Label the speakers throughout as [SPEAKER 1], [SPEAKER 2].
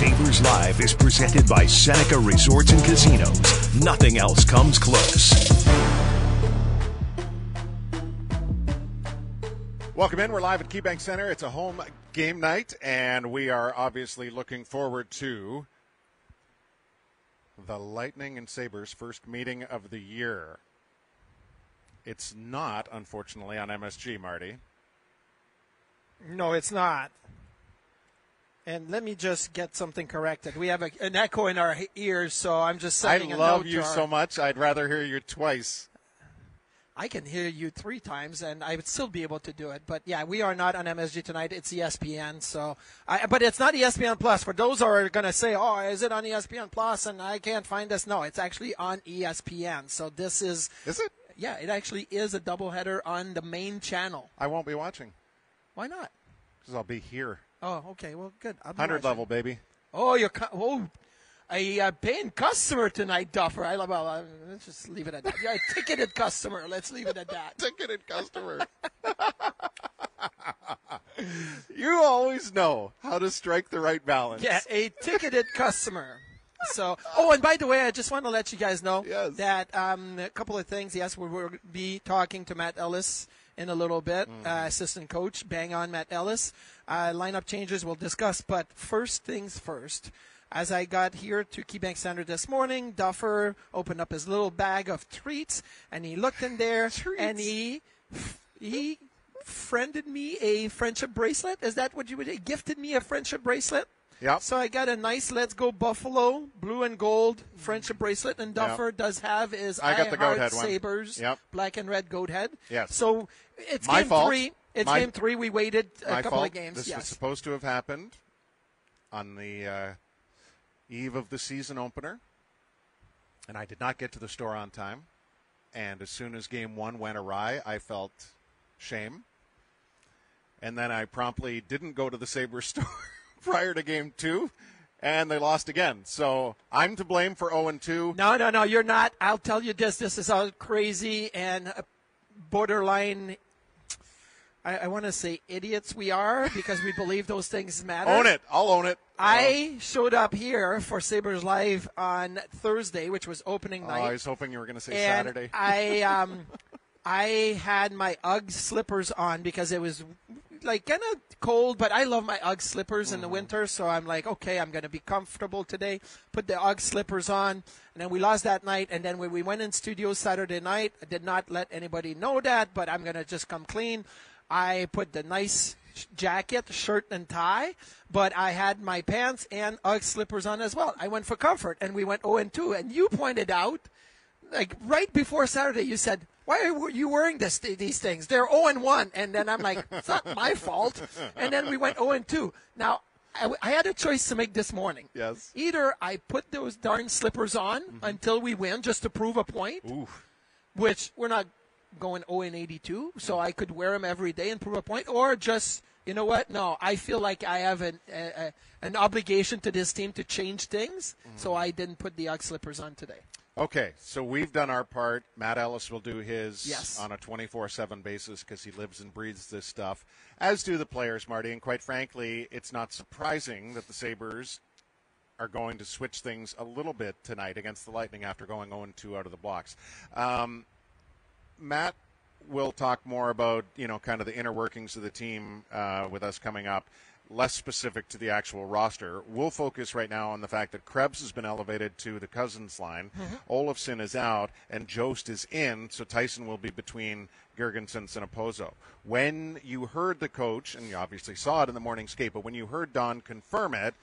[SPEAKER 1] Sabres Live is presented by Seneca Resorts and Casinos. Nothing else comes close.
[SPEAKER 2] Welcome in. We're live at KeyBank Center. It's a home game night, and we are obviously looking forward to the Lightning and Sabres first meeting of the year. It's not, unfortunately, on MSG, Marty.
[SPEAKER 3] No, it's not. And let me just get something corrected. We have a, an echo in our ears, so I'm just saying. I
[SPEAKER 2] love you so much. I'd rather hear you twice.
[SPEAKER 3] I can hear you three times, and I would still be able to do it. But yeah, we are not on MSG tonight. It's ESPN. So, I, but it's not ESPN Plus. For those who are going to say, "Oh, is it on ESPN Plus?" and I can't find this. No, it's actually on ESPN. So this is.
[SPEAKER 2] Is it?
[SPEAKER 3] Yeah, it actually is a doubleheader on the main channel.
[SPEAKER 2] I won't be watching
[SPEAKER 3] Why not?
[SPEAKER 2] because I'll be here.
[SPEAKER 3] Oh, okay. Well, good.
[SPEAKER 2] 100 level, baby.
[SPEAKER 3] Oh, you're cu- oh, a uh, paying customer tonight, Duffer. I love. Well, uh, let's just leave it at that. You're a ticketed customer. Let's leave it at that.
[SPEAKER 2] Ticketed customer. you always know how to strike the right balance.
[SPEAKER 3] Yeah, a ticketed customer. So, oh, and by the way, I just want to let you guys know
[SPEAKER 2] Yes.
[SPEAKER 3] that um, a couple of things. Yes, we will be talking to Matt Ellis in a little bit,
[SPEAKER 2] Mm-hmm.
[SPEAKER 3] uh, assistant coach. Bang on, Matt Ellis. Uh, lineup changes we'll discuss, but first things first. As I got here to KeyBank Center this morning, Duffer opened up his little bag of treats, and he looked in there, and he he friended me a friendship bracelet. Is that what you would? He gifted me a friendship bracelet.
[SPEAKER 2] Yep.
[SPEAKER 3] So I got a nice Let's Go Buffalo blue and gold friendship bracelet, and Duffer does have his
[SPEAKER 2] I got the
[SPEAKER 3] Heart
[SPEAKER 2] goat head one.
[SPEAKER 3] Sabres
[SPEAKER 2] Yep.
[SPEAKER 3] black and red goat head.
[SPEAKER 2] Yes.
[SPEAKER 3] So it's
[SPEAKER 2] My
[SPEAKER 3] game
[SPEAKER 2] fault.
[SPEAKER 3] three. It's
[SPEAKER 2] My-
[SPEAKER 3] game three. We waited a couple
[SPEAKER 2] fault.
[SPEAKER 3] of games.
[SPEAKER 2] This was supposed to have happened on the uh, eve of the season opener, and I did not get to the store on time. And as soon as game one went awry, I felt shame. And then I promptly didn't go to the Sabres store prior to game two, and they lost again. So I'm to blame for 0 2.
[SPEAKER 3] No, no, no, you're not. I'll tell you this. This is how crazy and borderline. I, I want to say idiots we are because we believe those things matter.
[SPEAKER 2] Own it. I'll own it.
[SPEAKER 3] I showed up here for Sabres Live on Thursday, which was opening
[SPEAKER 2] Oh,
[SPEAKER 3] night.
[SPEAKER 2] I was hoping you were going to say
[SPEAKER 3] and
[SPEAKER 2] Saturday.
[SPEAKER 3] I um, I had my UGG slippers on because it was like kind of cold, but I love my UGG slippers in the winter, so I'm like, okay, I'm going to be comfortable today. Put the UGG slippers on, and then we lost that night. And then when we went in studio Saturday night, I did not let anybody know that, but I'm going to just come clean. I put the nice jacket, shirt, and tie, but I had my pants and UGG slippers on as well. I went for comfort, and we went 0 and 2. And you pointed out like right before Saturday, you said, "Why are you wearing this these things? They're 0 and 1." And then I'm like, "It's not my fault." And then we went 0 and 2. Now I, I had a choice to make this morning.
[SPEAKER 2] Yes.
[SPEAKER 3] Either I put those darn slippers on mm-hmm. until we win, just to prove a point, which we're not going 0 and 82, so I could wear them every day and prove a point, or just. You know what? No, I feel like I have an a, a, an obligation to this team to change things, so I didn't put the UGG slippers on today.
[SPEAKER 2] Okay, so we've done our part. Matt Ellis will do his
[SPEAKER 3] Yes.
[SPEAKER 2] on a 24 7 basis because he lives and breathes this stuff, as do the players, Marty. And quite frankly, it's not surprising that the Sabres are going to switch things a little bit tonight against the Lightning after going 0 2 out of the blocks. Um, Matt we'll talk more about you know kind of the inner workings of the team uh, with us coming up. Less specific to the actual roster. We'll focus right now on the fact that Krebs has been elevated to the Cozens line. Olofsson is out and Jost is in, so Tyson will be between Girgensons and Okposo. When you heard the coach, and you obviously saw it in the morning skate, but when you heard Don confirm it,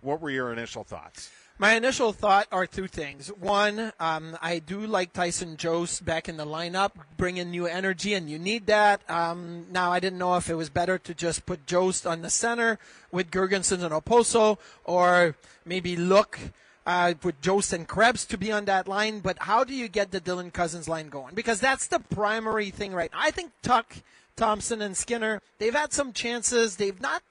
[SPEAKER 2] what were your initial thoughts?
[SPEAKER 3] My initial thought are two things. One, um, I do like Tyson Jost back in the lineup, bringing new energy, and you need that. Um, now, I didn't know if it was better to just put Jost on the center with Girgensons and Okposo, or maybe look uh, with Jost and Krebs to be on that line. But how do you get the Dylan Cozens line going? Because that's the primary thing right now. I think Tuch, Thompson, and Skinner, they've had some chances. They've not,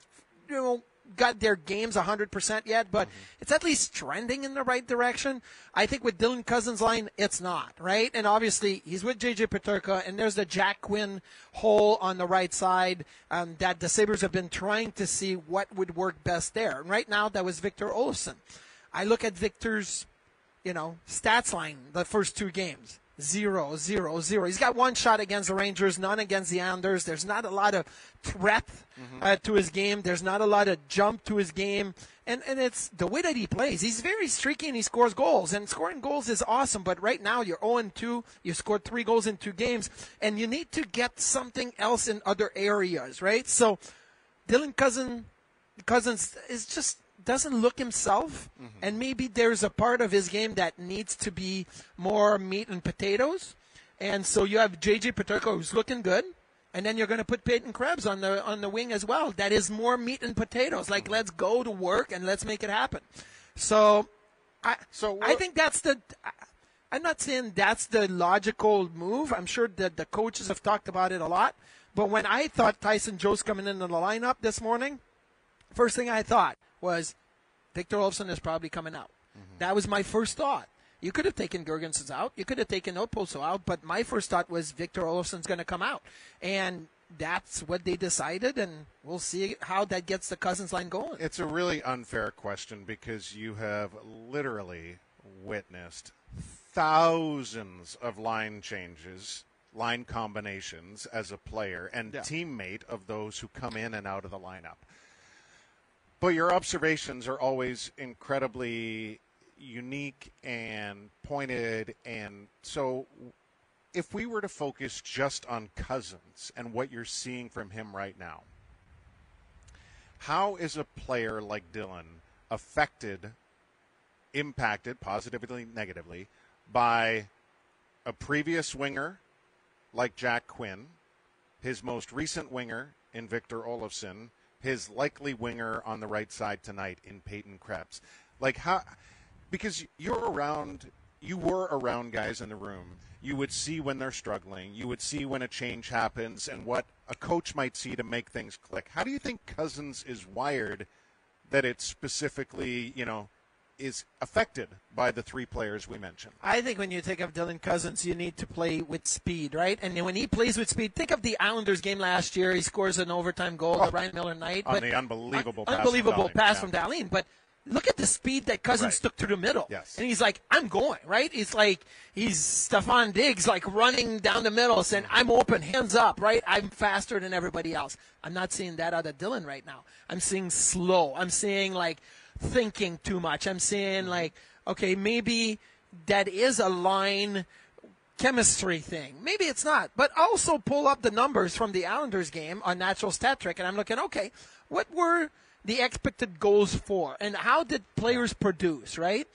[SPEAKER 3] you know, got their games 100% yet, but it's at least trending in the right direction. I think with Dylan Cozens' line, it's not, right? And obviously, he's with JJ Peterka, and there's the Jack Quinn hole on the right side um, that the Sabres have been trying to see what would work best there. And right now, that was Victor Olofsson. I look at Victor's, you know, stats line the first two games. Zero, zero, zero. He's got one shot against the Rangers, none against the Anders. There's not a lot of threat uh, to his game. There's not a lot of jump to his game. And, and it's the way that he plays. He's very streaky and he scores goals. And scoring goals is awesome. But right now, you're 0 2. You scored three goals in two games. And you need to get something else in other areas, right? So Dylan Cousin, Cozens is just doesn't look himself, mm-hmm. and maybe there's a part of his game that needs to be more meat and potatoes. And so you have JJ Peterka who's looking good, and then you're going to put Peyton Krebs on the on the wing as well. That is more meat and potatoes. Like mm-hmm. let's go to work and let's make it happen. So, I
[SPEAKER 2] So
[SPEAKER 3] I think that's the. I- I'm not saying that's the logical move. I'm sure that the coaches have talked about it a lot. But when I thought Tyson Jost coming into the lineup this morning, first thing I thought was Victor Olofsson is probably coming out. Mm-hmm. That was my first thought. You could have taken Girgensons's out. You could have taken Okposo out, but my first thought was Victor Olofsson's going to come out. And that's what they decided, and we'll see how that gets the Cozens line going.
[SPEAKER 2] It's a really unfair question because you have literally witnessed thousands of line changes, line combinations as a player and teammate of those who come in and out of the lineup. But your observations are always incredibly unique and pointed. And so, if we were to focus just on Cozens and what you're seeing from him right now, how is a player like Dylan affected, impacted positively, negatively by a previous winger like Jack Quinn, his most recent winger in Victor Olofsson, his likely winger on the right side tonight in Peyton Krebs? Like how because you're around you were around guys in the room. You would see when they're struggling. You would see when a change happens and what a coach might see to make things click. How do you think Cozens is wired that it's specifically, you know, is affected by the three players we mentioned?
[SPEAKER 3] I think when you think of Dylan Cozens, you need to play with speed, right? And when he plays with speed, think of the Islanders game last year. He scores an overtime goal, the oh, Ryan Miller night.
[SPEAKER 2] On
[SPEAKER 3] but-
[SPEAKER 2] the unbelievable
[SPEAKER 3] un-
[SPEAKER 2] pass from
[SPEAKER 3] unbelievable
[SPEAKER 2] Dahlin,
[SPEAKER 3] pass from Dahlin. But look at the speed that Cozens
[SPEAKER 2] Right.
[SPEAKER 3] took to the middle.
[SPEAKER 2] Yes.
[SPEAKER 3] And he's like, I'm going, right? It's like he's Stefon Diggs, like running down the middle saying, I'm open, hands up, right? I'm faster than everybody else. I'm not seeing that out of Dylan right now. I'm seeing slow. I'm seeing like thinking too much. I'm seeing mm-hmm. like, okay, maybe that is a line chemistry thing. Maybe it's not. But also pull up the numbers from the Islanders game on Natural Stat Trick, and I'm looking, okay, what were the expected goals for, and how did players produce, right?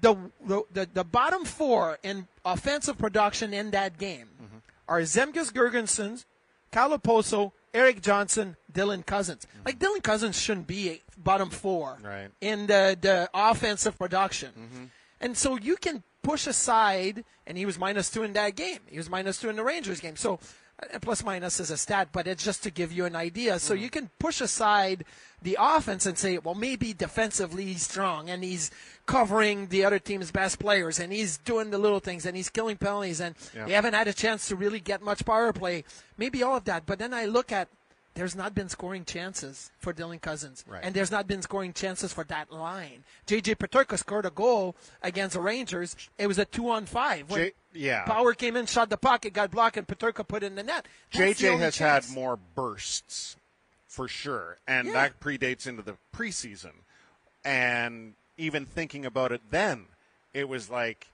[SPEAKER 3] The, the, the, the bottom four in offensive production in that game mm-hmm. are Zemgus Girgensons, Calaposo, Erik Johnson, Dylan Cozens. Like Dylan Cozens shouldn't be a bottom four
[SPEAKER 2] Right.
[SPEAKER 3] in the, the offensive production. Mm-hmm. And so you can push aside, and he was minus two in that game. He was minus two in the Rangers game. So Uh, plus minus is a stat, but it's just to give you an idea. So mm-hmm. you can push aside the offense and say, well, maybe defensively he's strong and he's covering the other team's best players and he's doing the little things and he's killing penalties and
[SPEAKER 2] Yeah.
[SPEAKER 3] they haven't had a chance to really get much power play. Maybe all of that. But then I look at there's not been scoring chances for Dylan Cozens,
[SPEAKER 2] Right.
[SPEAKER 3] and there's not been scoring chances for that line. JJ Peterka scored a goal against the Rangers. It was a two on five. When
[SPEAKER 2] J- yeah.
[SPEAKER 3] Power came in, shot the pocket, got blocked, and Peterka put in the net. That's
[SPEAKER 2] JJ
[SPEAKER 3] only
[SPEAKER 2] has
[SPEAKER 3] chance.
[SPEAKER 2] had more bursts for sure, and
[SPEAKER 3] Yeah.
[SPEAKER 2] that predates into the preseason. And even thinking about it then, it was like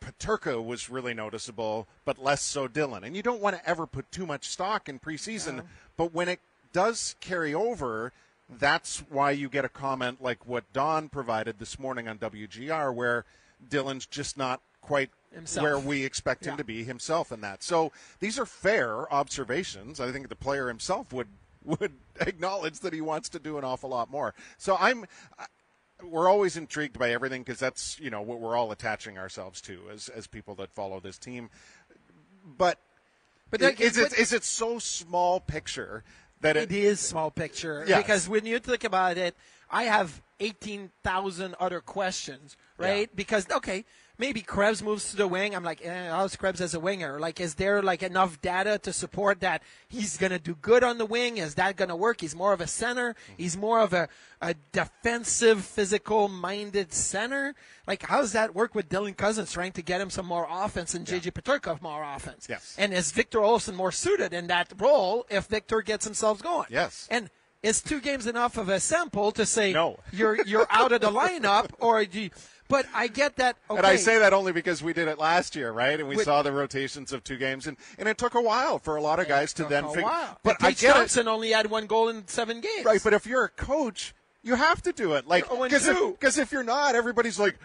[SPEAKER 2] Peterka was really noticeable, but less so Dylan. And you don't want to ever put too much stock in preseason, but when it does carry over, that's why you get a comment like what Don provided this morning on WGR, where Dylan's just not quite
[SPEAKER 3] Himself.
[SPEAKER 2] where we expect him
[SPEAKER 3] Yeah.
[SPEAKER 2] to be himself in that. So these are fair observations. I think the player himself would would acknowledge that he wants to do an awful lot more. So I'm we're always intrigued by everything because that's you know what we're all attaching ourselves to as as people that follow this team. But
[SPEAKER 3] But like,
[SPEAKER 2] is it is it so small picture that
[SPEAKER 3] It is small picture
[SPEAKER 2] Yes.
[SPEAKER 3] because when you think about it, I have eighteen thousand other questions, right?
[SPEAKER 2] Yeah.
[SPEAKER 3] Because okay, maybe Krebs moves to the wing. I'm like, eh, how's Krebs as a winger? Like, is there like enough data to support that he's gonna do good on the wing? Is that gonna work? He's more of a center. He's more of a a defensive, physical minded center. Like, how does that work with Dylan Cozens trying to get him some more offense and JJ Peterka more offense?
[SPEAKER 2] Yes.
[SPEAKER 3] And is Victor Olsen more suited in that role if Victor gets himself going?
[SPEAKER 2] Yes.
[SPEAKER 3] And is two games enough of a sample to say
[SPEAKER 2] No.
[SPEAKER 3] you're you're out of the lineup or do you, but I get that okay.
[SPEAKER 2] And I say that only because we did it last year, right? And we
[SPEAKER 3] With-
[SPEAKER 2] saw the rotations of two games, and, and it took a while for a lot of guys to then figure.
[SPEAKER 3] while.
[SPEAKER 2] But
[SPEAKER 3] And
[SPEAKER 2] I get it,
[SPEAKER 3] Thompson only had one goal in seven games.
[SPEAKER 2] right? But if you're a coach, you have to do it, like
[SPEAKER 3] You're 0
[SPEAKER 2] because if, if you're not, everybody's like,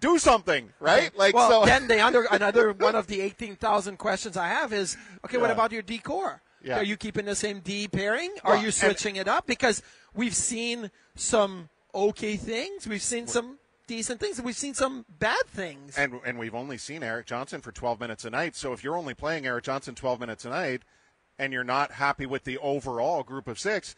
[SPEAKER 2] do something, right? Like
[SPEAKER 3] well,
[SPEAKER 2] so.
[SPEAKER 3] then the under, another one of the eighteen thousand questions I have is okay. What about your D core?
[SPEAKER 2] Yeah.
[SPEAKER 3] Are you keeping the same D pairing? Are
[SPEAKER 2] Well,
[SPEAKER 3] you
[SPEAKER 2] and-
[SPEAKER 3] switching it up? Because we've seen some okay things, we've seen some decent things, and we've seen some bad things.
[SPEAKER 2] and and we've only seen Erik Johnson for 12 minutes a night. So if you're only playing Erik Johnson 12 minutes a night, and you're not happy with the overall group of six,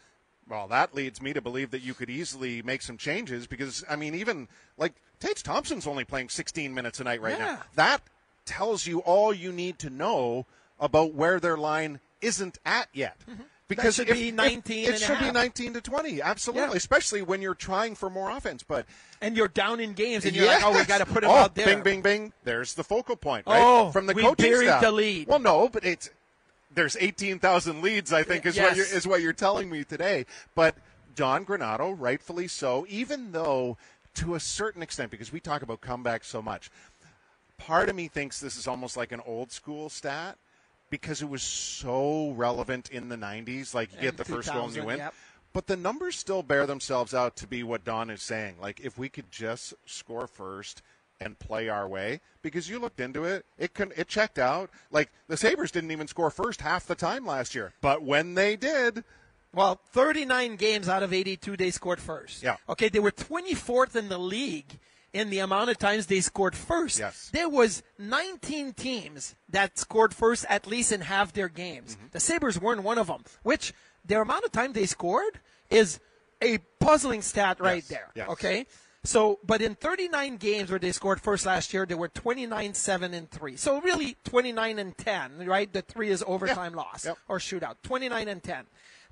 [SPEAKER 2] well, that leads me to believe that you could easily make some changes because I mean, even like Tage Thompson's only playing 16 minutes a night right
[SPEAKER 3] Yeah.
[SPEAKER 2] now. That tells you all you need to know about where their line isn't at yet. Mm-hmm. Because
[SPEAKER 3] should
[SPEAKER 2] if-
[SPEAKER 3] be
[SPEAKER 2] if- it should be 19 to 20, absolutely.
[SPEAKER 3] Yeah.
[SPEAKER 2] Especially when you're trying for more offense. But
[SPEAKER 3] and you're down in games, and you're like, oh, we
[SPEAKER 2] Yes.
[SPEAKER 3] got to put him
[SPEAKER 2] oh,
[SPEAKER 3] out there.
[SPEAKER 2] Bing, bing, bing. There's the focal point, right?
[SPEAKER 3] Oh,
[SPEAKER 2] from the
[SPEAKER 3] we
[SPEAKER 2] coaching
[SPEAKER 3] buried
[SPEAKER 2] staff.
[SPEAKER 3] the lead.
[SPEAKER 2] Well, no, but it's there's 18,000 leads. I think is what you're, is what you're telling me today. But John Granato, rightfully so, even though to a certain extent, because we talk about comebacks so much, part of me thinks this is almost like an old school stat because it was so relevant in the 90s. Like you get the first goal and you win.
[SPEAKER 3] yep.
[SPEAKER 2] But the numbers still bear themselves out to be what Don is saying. Like if we could just score first and play our way, because you looked into it, it can it checked out. Like the Sabres didn't even score first half the time last year, but when they did,
[SPEAKER 3] Well, 39 games out of 82, they scored first.
[SPEAKER 2] Yeah.
[SPEAKER 3] Okay, they were 24th in the league in the amount of times they scored first.
[SPEAKER 2] Yes.
[SPEAKER 3] There was 19 teams that scored first at least in half their games.
[SPEAKER 2] Mm-hmm.
[SPEAKER 3] The Sabres weren't one of them, which their amount of time they scored is a puzzling stat right
[SPEAKER 2] Yes,
[SPEAKER 3] there.
[SPEAKER 2] yes.
[SPEAKER 3] Okay? So, but in 39 games where they scored first last year, they were 29, 7, and 3. So really 29 and 10, right? The 3 is overtime loss
[SPEAKER 2] Yep.
[SPEAKER 3] or shootout. 29 and 10.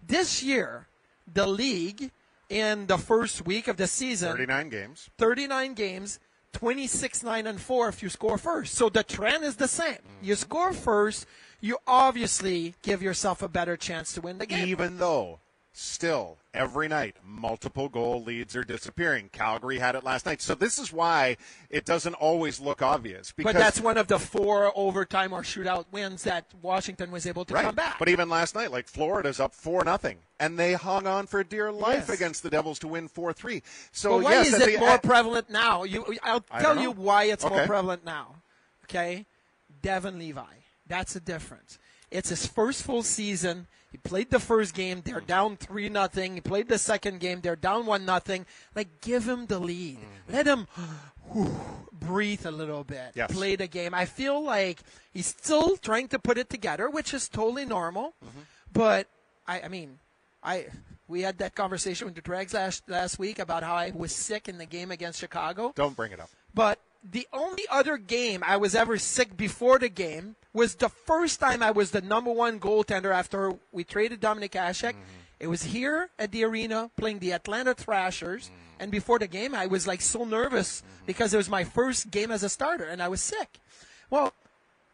[SPEAKER 3] This year, the league in the first week of the season,
[SPEAKER 2] 39 games.
[SPEAKER 3] 39 games, 26 9 and 4 if you score first. So the trend is the same.
[SPEAKER 2] Mm-hmm.
[SPEAKER 3] You score first, you obviously give yourself a better chance to win the game.
[SPEAKER 2] Even though still every night multiple goal leads are disappearing. Calgary had it last night. So this is why it doesn't always look obvious because
[SPEAKER 3] but that's one of the four overtime or shootout wins that Washington was able to
[SPEAKER 2] right.
[SPEAKER 3] come back.
[SPEAKER 2] But even last night, like Florida's up four nothing, and they hung on for dear life
[SPEAKER 3] Yes.
[SPEAKER 2] against the Devils to win four three. So
[SPEAKER 3] But why
[SPEAKER 2] yes,
[SPEAKER 3] is it
[SPEAKER 2] the-
[SPEAKER 3] more prevalent now? You, I'll tell you why it's more prevalent now. Okay, Devon Levi. That's the difference. It's his first full season. Played the first game. They're
[SPEAKER 2] Mm.
[SPEAKER 3] down three nothing. He played the second game. They're down one nothing. Like, give him the lead.
[SPEAKER 2] Mm-hmm.
[SPEAKER 3] Let him whew, breathe a little bit.
[SPEAKER 2] Yes.
[SPEAKER 3] Play the game. I feel like he's still trying to put it together, which is totally normal.
[SPEAKER 2] Mm-hmm.
[SPEAKER 3] But I, I mean, I we had that conversation with the Dregs last last week about how I was sick in the game against Chicago.
[SPEAKER 2] don't bring it up.
[SPEAKER 3] But the only other game I was ever sick before the game was the first time I was the number one goaltender after we traded Dominik Hasek. Mm-hmm. It was here at the arena playing the Atlanta Thrashers. Mm-hmm. And before the game, I was like so nervous mm-hmm. because it was my first game as a starter and I was sick. Well,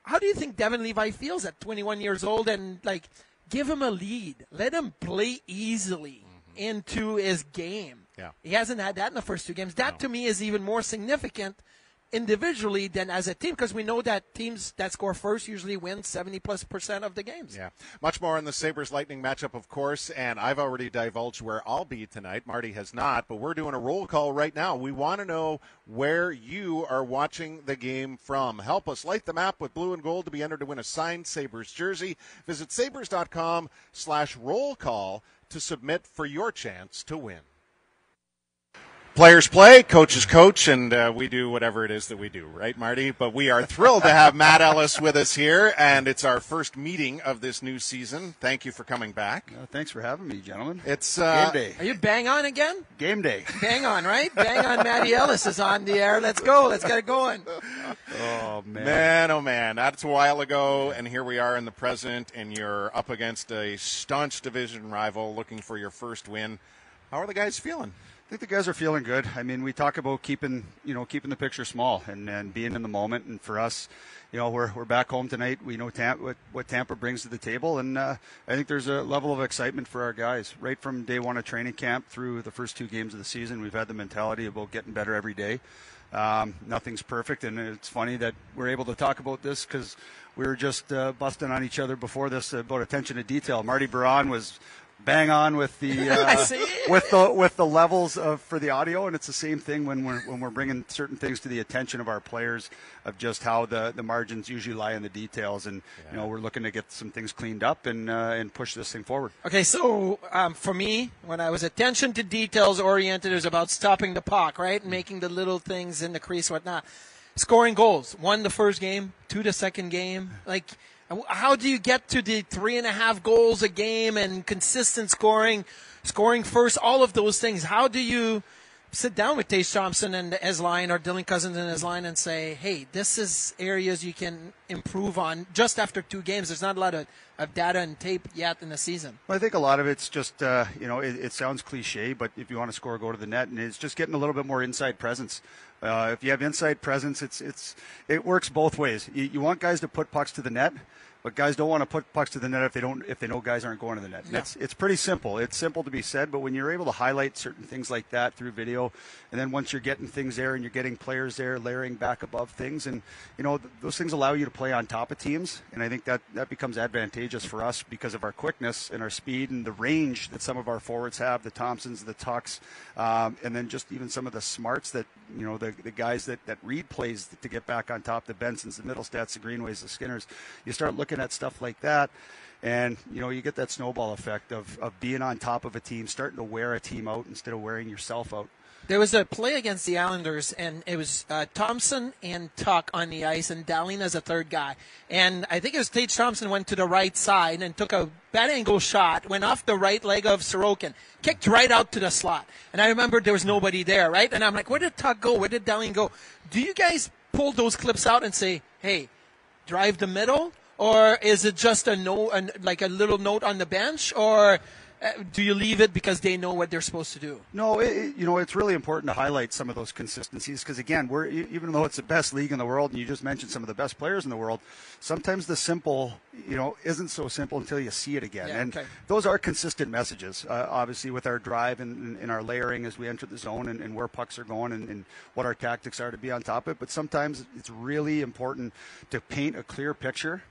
[SPEAKER 3] how do you think Devon Levi feels at 21 years old and like give him a lead, let him play easily into his game.
[SPEAKER 2] Yeah.
[SPEAKER 3] He hasn't had that in the first two games. That to me is even more significant individually than as a team because we know that teams that score first usually win 70 plus percent of the games.
[SPEAKER 2] Yeah. Much more on the Sabres Lightning matchup, of course, and I've already divulged where I'll be tonight. Marty has not, but we're doing a roll call right now. We want to know where you are watching the game from. Help us light the map with blue and gold to be entered to win a signed Sabres jersey. Visit sabres.com slash roll call to submit for your chance to win. Players play, coaches coach, and uh, we do whatever it is that we do, right, Marty? But we are thrilled to have Matt Ellis with us here, and it's our first meeting of this new season. Thank you for coming back.
[SPEAKER 4] Uh, thanks for having me, gentlemen.
[SPEAKER 2] It's uh,
[SPEAKER 4] game day.
[SPEAKER 3] Are you bang on again?
[SPEAKER 4] Game day.
[SPEAKER 3] Bang on, right? bang on. Matty Ellis is on the air. Let's go. Let's get it going.
[SPEAKER 4] Oh man.
[SPEAKER 2] Man, oh man, that's a while ago, and here we are in the present, and you're up against a staunch division rival looking for your first win. How are the guys feeling?
[SPEAKER 4] I think the guys are feeling good. I mean, we talk about keeping, you know, keeping the picture small and, and being in the moment. And for us, you know, we're, we're back home tonight. We know Tampa, what, what Tampa brings to the table. And uh, I think there's a level of excitement for our guys. Right from day one of training camp through the first two games of the season, we've had the mentality about getting better every day. Um, nothing's perfect. And it's funny that we're able to talk about this because we were just uh, busting on each other before this about attention to detail. Marty Biron was bang on with the uh,
[SPEAKER 3] see.
[SPEAKER 4] with the with the levels of for the audio, and it's the same thing when we're when we're bringing certain things to the attention of our players of just how the, the margins usually lie in the details, and you know we're looking to get some things cleaned up and uh, and push this thing forward.
[SPEAKER 3] Okay, so um, for me, when I was attention to details oriented, it was about stopping the puck, right, and making the little things in the crease, whatnot. Scoring goals, one the first game, two the second game. Like, how do you get to the three and a half goals a game and consistent scoring, scoring first, all of those things? How do you sit down with Tage Thompson and his line or Dylan Cozens and his line and say, hey, this is areas you can improve on just after two games? There's not a lot of, of data and tape yet in the season.
[SPEAKER 4] Well, I think a lot of it's just, uh, you know, it, it sounds cliche, but if you want to score, go to the net, and it's just getting a little bit more inside presence. Uh, if you have inside presence, it's it's it works both ways. You, you want guys to put pucks to the net, but guys don't want to put pucks to the net if they don't if they know guys aren't going to the net.
[SPEAKER 3] Yeah.
[SPEAKER 4] It's it's pretty simple. It's simple to be said, but when you're able to highlight certain things like that through video, and then once you're getting things there and you're getting players there layering back above things, and you know th- those things allow you to play on top of teams, and I think that that becomes advantageous for us because of our quickness and our speed and the range that some of our forwards have, the Thompsons, the Tuchs, um, and then just even some of the smarts that you know the the guys that that read plays to get back on top, the Bensons, the Mittelstadts, the Greenways, the Skinners. You start looking at stuff like that. And you know you get that snowball effect of, of being on top of a team, starting to wear a team out instead of wearing yourself out.
[SPEAKER 3] There was a play against the Islanders, and it was uh, Thompson and Tuch on the ice, and Dahlin as a third guy. And I think it was Tage Thompson went to the right side and took a bad angle shot, went off the right leg of Sorokin, kicked right out to the slot. And I remember there was nobody there, right? And I'm like, where did Tuch go? Where did Dahlin go? Do you guys pull those clips out and say, hey, drive the middle? Or is it just a note, an, like a little note on the bench? Or uh, do you leave it because they know what they're supposed to do?
[SPEAKER 4] No, it, you know it's really important to highlight some of those consistencies because again, we're even though it's the best league in the world, and you just mentioned some of the best players in the world, sometimes the simple, you know, isn't so simple until you see it again.
[SPEAKER 3] Yeah,
[SPEAKER 4] and
[SPEAKER 3] okay.
[SPEAKER 4] those are consistent messages, uh, obviously, with our drive and, and, and our layering as we enter the zone and, and where pucks are going and, and what our tactics are to be on top of it. But sometimes it's really important to paint a clear picture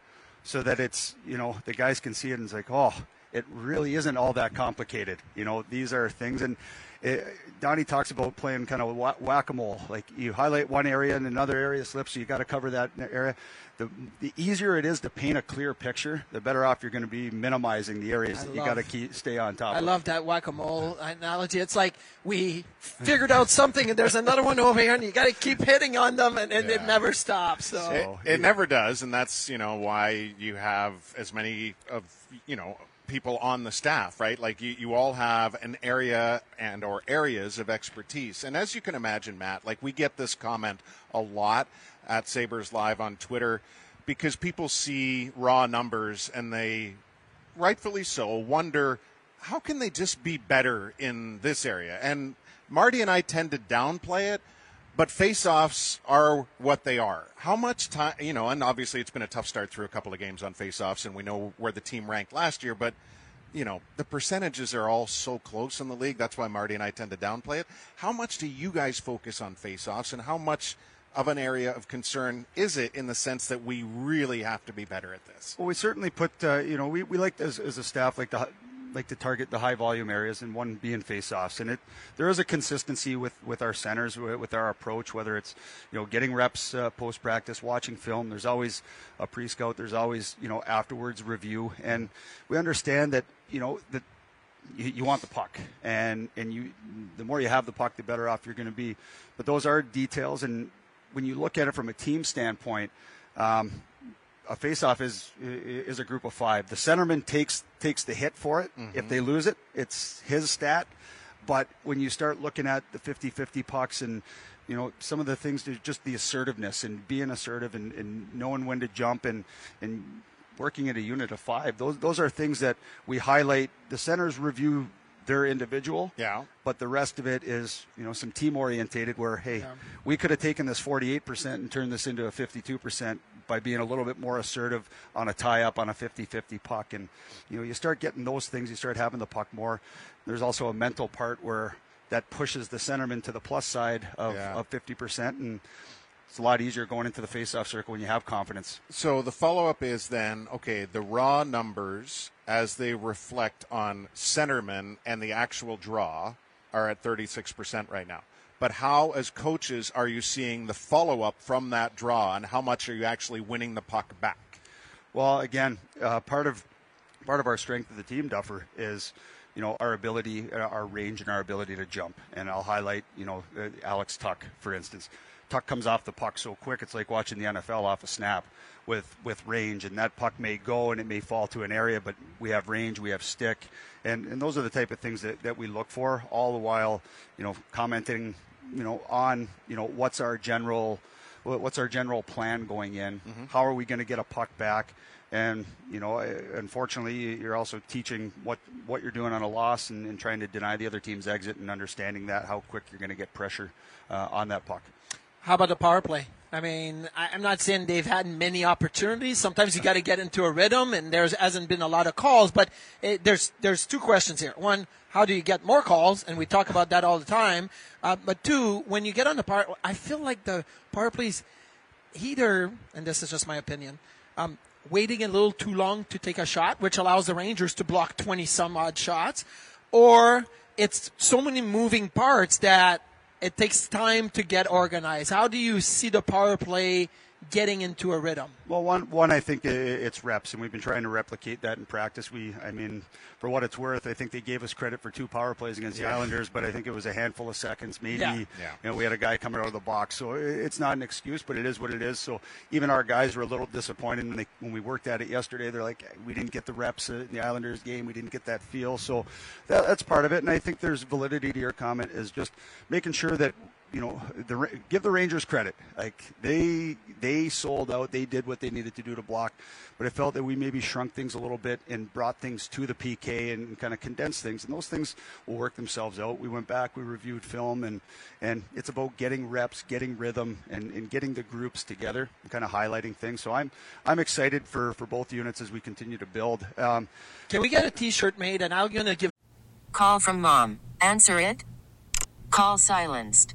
[SPEAKER 4] so that it's you know the guys can see it and it's like oh it really isn't all that complicated. You know these are things and it, Donnie talks about playing kind of whack-a-mole. Like you highlight one area and another area slips so you got to cover that area the, the easier it is to paint a clear picture the better off you're going to be minimizing the areas
[SPEAKER 3] I
[SPEAKER 4] that you
[SPEAKER 3] love-
[SPEAKER 4] got to keep stay on top of
[SPEAKER 3] I
[SPEAKER 4] of.
[SPEAKER 3] love that whack-a-mole analogy. It's like we figured out something and there's another one over here and you got to keep hitting on them and, and it never stops. So
[SPEAKER 2] It, it never does, and that's you know why you have as many of you know people on the staff, right? Like you, you all have an area and or areas of expertise. And as you can imagine, Matt, like we get this comment a lot at Sabres Live on Twitter because people see raw numbers and they rightfully so wonder how can they just be better in this area? And Marty and I tend to downplay it but face-offs are what they are. How much time, you know, and obviously it's been a tough start through a couple of games on face-offs, and we know where the team ranked last year, but you know, the percentages are all so close in the league. That's why Marty and I tend to downplay it. How much do you guys focus on face-offs, and how much of an area of concern is it in the sense that we really have to be better at this?
[SPEAKER 4] Well, we certainly put, uh, you know, we, we like as, as a staff like to like to target the high volume areas and one being face-offs. And it there is a consistency with with our centers with our approach whether it's you know getting reps uh, post practice watching film. There's always a pre-scout. There's always you know afterwards review. And we understand that you know that you, want the puck. And and you the more you have the puck the better off you're going to be. But those are details. And when you look at it from a team standpoint um, a faceoff is is a group of five. The centerman takes takes the hit for it. Mm-hmm. If they lose it, it's his stat. But when you start looking at the 50-50 pucks and you know some of the things, just the assertiveness and being assertive and, and knowing when to jump and and working at a unit of five. Those those are things that we highlight. The centers review their individual.
[SPEAKER 2] Yeah.
[SPEAKER 4] But the rest of it is, you know, some team orientated where, hey, yeah. we could have taken this 48% and turned this into a 52% by being a little bit more assertive on a tie up on a 50-50 puck and you know you start getting those things you start having the puck more there's also a mental part where that pushes the centerman to the plus side of, yeah. of 50% and it's a lot easier going into the face-off circle when you have confidence.
[SPEAKER 2] So the follow-up is then okay, the raw numbers as they reflect on centerman and the actual draw are at 36% right now but how, as coaches, are you seeing the follow up from that draw, and how much are you actually winning the puck back?
[SPEAKER 4] Well, again, uh, part of part of our strength of the team, Duffer, is you know our ability, our range, and our ability to jump. And I'll highlight, you know, uh, Alex Tuch, for instance. Tuch comes off the puck so quick, it's like watching the NFL off a snap with with range, and that puck may go and it may fall to an area, but we have range, we have stick, and and those are the type of things that, that we look for. All the while, you know, commenting you know, on, you know, what's our general, what's our general plan going in? Mm-hmm. How are we going to get a puck back? And you know, unfortunately, you're also teaching what what you're doing on a loss and, and trying to deny the other team's exit and understanding that how quick you're going to get pressure uh, on that puck.
[SPEAKER 3] How about the power play? I mean, I, am not saying they've had many opportunities. Sometimes you got to get into a rhythm, and there hasn't been a lot of calls. But it, there's there's two questions here. One, how do you get more calls? And we talk about that all the time. Uh, but two, when you get on the power, I feel like the power plays either, and this is just my opinion, um, waiting a little too long to take a shot, which allows the Rangers to block 20 some odd shots, or it's so many moving parts that it takes time to get organized. How do you see the power play getting into a rhythm?
[SPEAKER 4] Well, one, one I think it's reps, and we've been trying to replicate that in practice. We, I mean, for what it's worth, I think they gave us credit for two power plays against yeah. the Islanders, but I think it was a handful of seconds, maybe. Yeah. Yeah. You know, we had a guy coming out of the box, so it's not an excuse, but it is what it is. So even our guys were a little disappointed when, they, when we worked at it yesterday. They're like, we didn't get the reps in the Islanders game, we didn't get that feel. So that, that's part of it, and I think there's validity to your comment is just making sure that you know, the, give the Rangers credit. Like they they sold out. They did what they needed to do to block. But I felt that we maybe shrunk things a little bit and brought things to the PK and kind of condensed things. And those things will work themselves out. We went back, we reviewed film, and and it's about getting reps, getting rhythm, and, and getting the groups together, and kind of highlighting things. So I'm I'm excited for for both units as we continue to build. Um,
[SPEAKER 3] Can we get a T-shirt made? And I'm gonna give.
[SPEAKER 5] Call from mom. Answer it. Call silenced.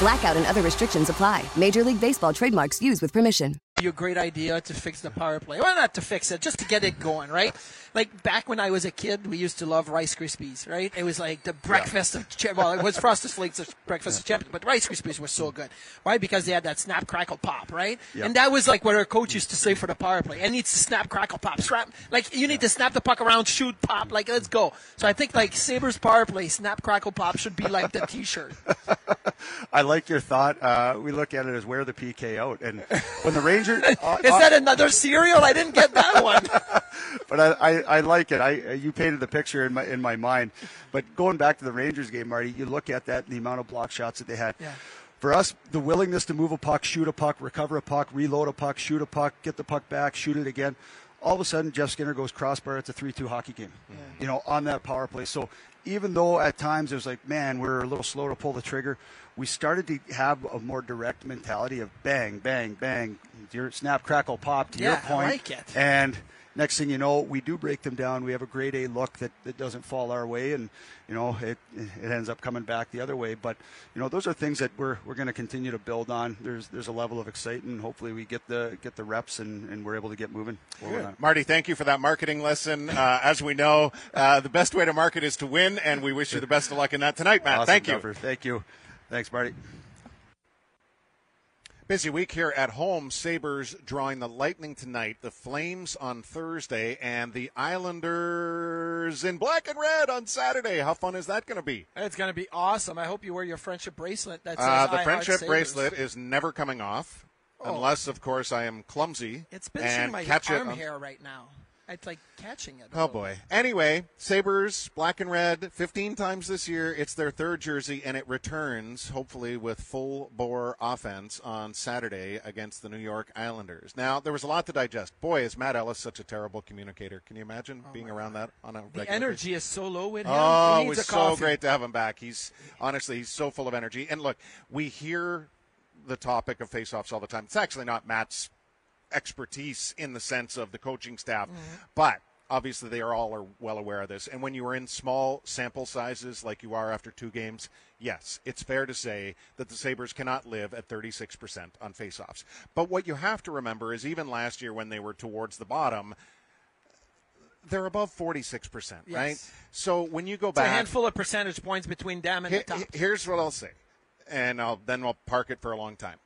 [SPEAKER 6] Blackout and other restrictions apply. Major League Baseball trademarks used with permission.
[SPEAKER 3] you a great idea to fix the power play. Well, not to fix it, just to get it going, right? Like back when I was a kid, we used to love Rice Krispies, right? It was like the breakfast of cha- well, it was Frosted Flakes, the breakfast of champions, but Rice Krispies were so good. Why? Because they had that snap crackle pop, right?
[SPEAKER 4] Yeah.
[SPEAKER 3] And that was like what our coach used to say for the power play. It needs to snap crackle pop, snap like you need to snap the puck around, shoot pop, like let's go. So I think like Sabres power play, snap crackle pop should be like the T-shirt.
[SPEAKER 4] I like your thought. Uh, we look at it as wear the PK out, and when the Rangers, uh,
[SPEAKER 3] Is that another cereal? I didn't get that one.
[SPEAKER 4] but I, I, I like it. I you painted the picture in my in my mind. But going back to the Rangers game, Marty, you look at that and the amount of block shots that they had.
[SPEAKER 3] Yeah.
[SPEAKER 4] For us, the willingness to move a puck, shoot a puck, recover a puck, reload a puck, shoot a puck, get the puck back, shoot it again. All of a sudden, Jeff Skinner goes crossbar. It's a three-two hockey game. You know, on that power play. So even though at times it was like, man, we're a little slow to pull the trigger, we started to have a more direct mentality of bang, bang, bang, your snap, crackle, pop. To your
[SPEAKER 3] Yeah, I like it.
[SPEAKER 4] And next thing you know, we do break them down. We have a grade A look that, that doesn't fall our way, and you know it it ends up coming back the other way. But you know those are things that we're we're going to continue to build on. There's there's a level of excitement. Hopefully we get the get the reps and, and we're able to get moving.
[SPEAKER 2] Marty, thank you for that marketing lesson. Uh, as we know, uh, the best way to market is to win, and we wish you the best of luck in that tonight, Matt.
[SPEAKER 4] Awesome,
[SPEAKER 2] thank you.
[SPEAKER 4] Duffer. Thank you. Thanks, Marty.
[SPEAKER 2] Busy week here at home. Sabres drawing the Lightning tonight, the Flames on Thursday, and the Islanders in black and red on Saturday. How fun is that going to be?
[SPEAKER 3] It's going to be awesome. I hope you wear your friendship bracelet. That says
[SPEAKER 2] Uh, the friendship bracelet is never coming off,
[SPEAKER 3] Oh.
[SPEAKER 2] unless, of course, I am clumsy
[SPEAKER 3] It's pinching
[SPEAKER 2] and
[SPEAKER 3] my
[SPEAKER 2] catch it.
[SPEAKER 3] arm
[SPEAKER 2] on-
[SPEAKER 3] hair right now. It's like catching it.
[SPEAKER 2] Oh boy. Anyway, Sabres, black and red, 15 times this year. It's their third jersey, and it returns, hopefully, with full bore offense on Saturday against the New York Islanders. Now, there was a lot to digest. Boy, is Matt Ellis such a terrible communicator. Can you imagine oh, being around that on a.
[SPEAKER 3] The energy is so low with him.
[SPEAKER 2] Oh, it was so great to have him back. He's honestly he's so full of energy. And look, we hear the topic of faceoffs all the time. It's actually not Matt's expertise in the sense of the coaching staff, mm-hmm. but obviously they are all are well aware of this. And when you are in small sample sizes like you are after two games, yes, it's fair to say that the Sabres cannot live at 36% on faceoffs. But what you have to remember is even last year when they were towards the bottom, they're above 46%, right? So when you go
[SPEAKER 3] It's a handful of percentage points between them and
[SPEAKER 2] Here-
[SPEAKER 3] the top.
[SPEAKER 2] Here's what I'll say, and I'll, then I'll park it for a long time.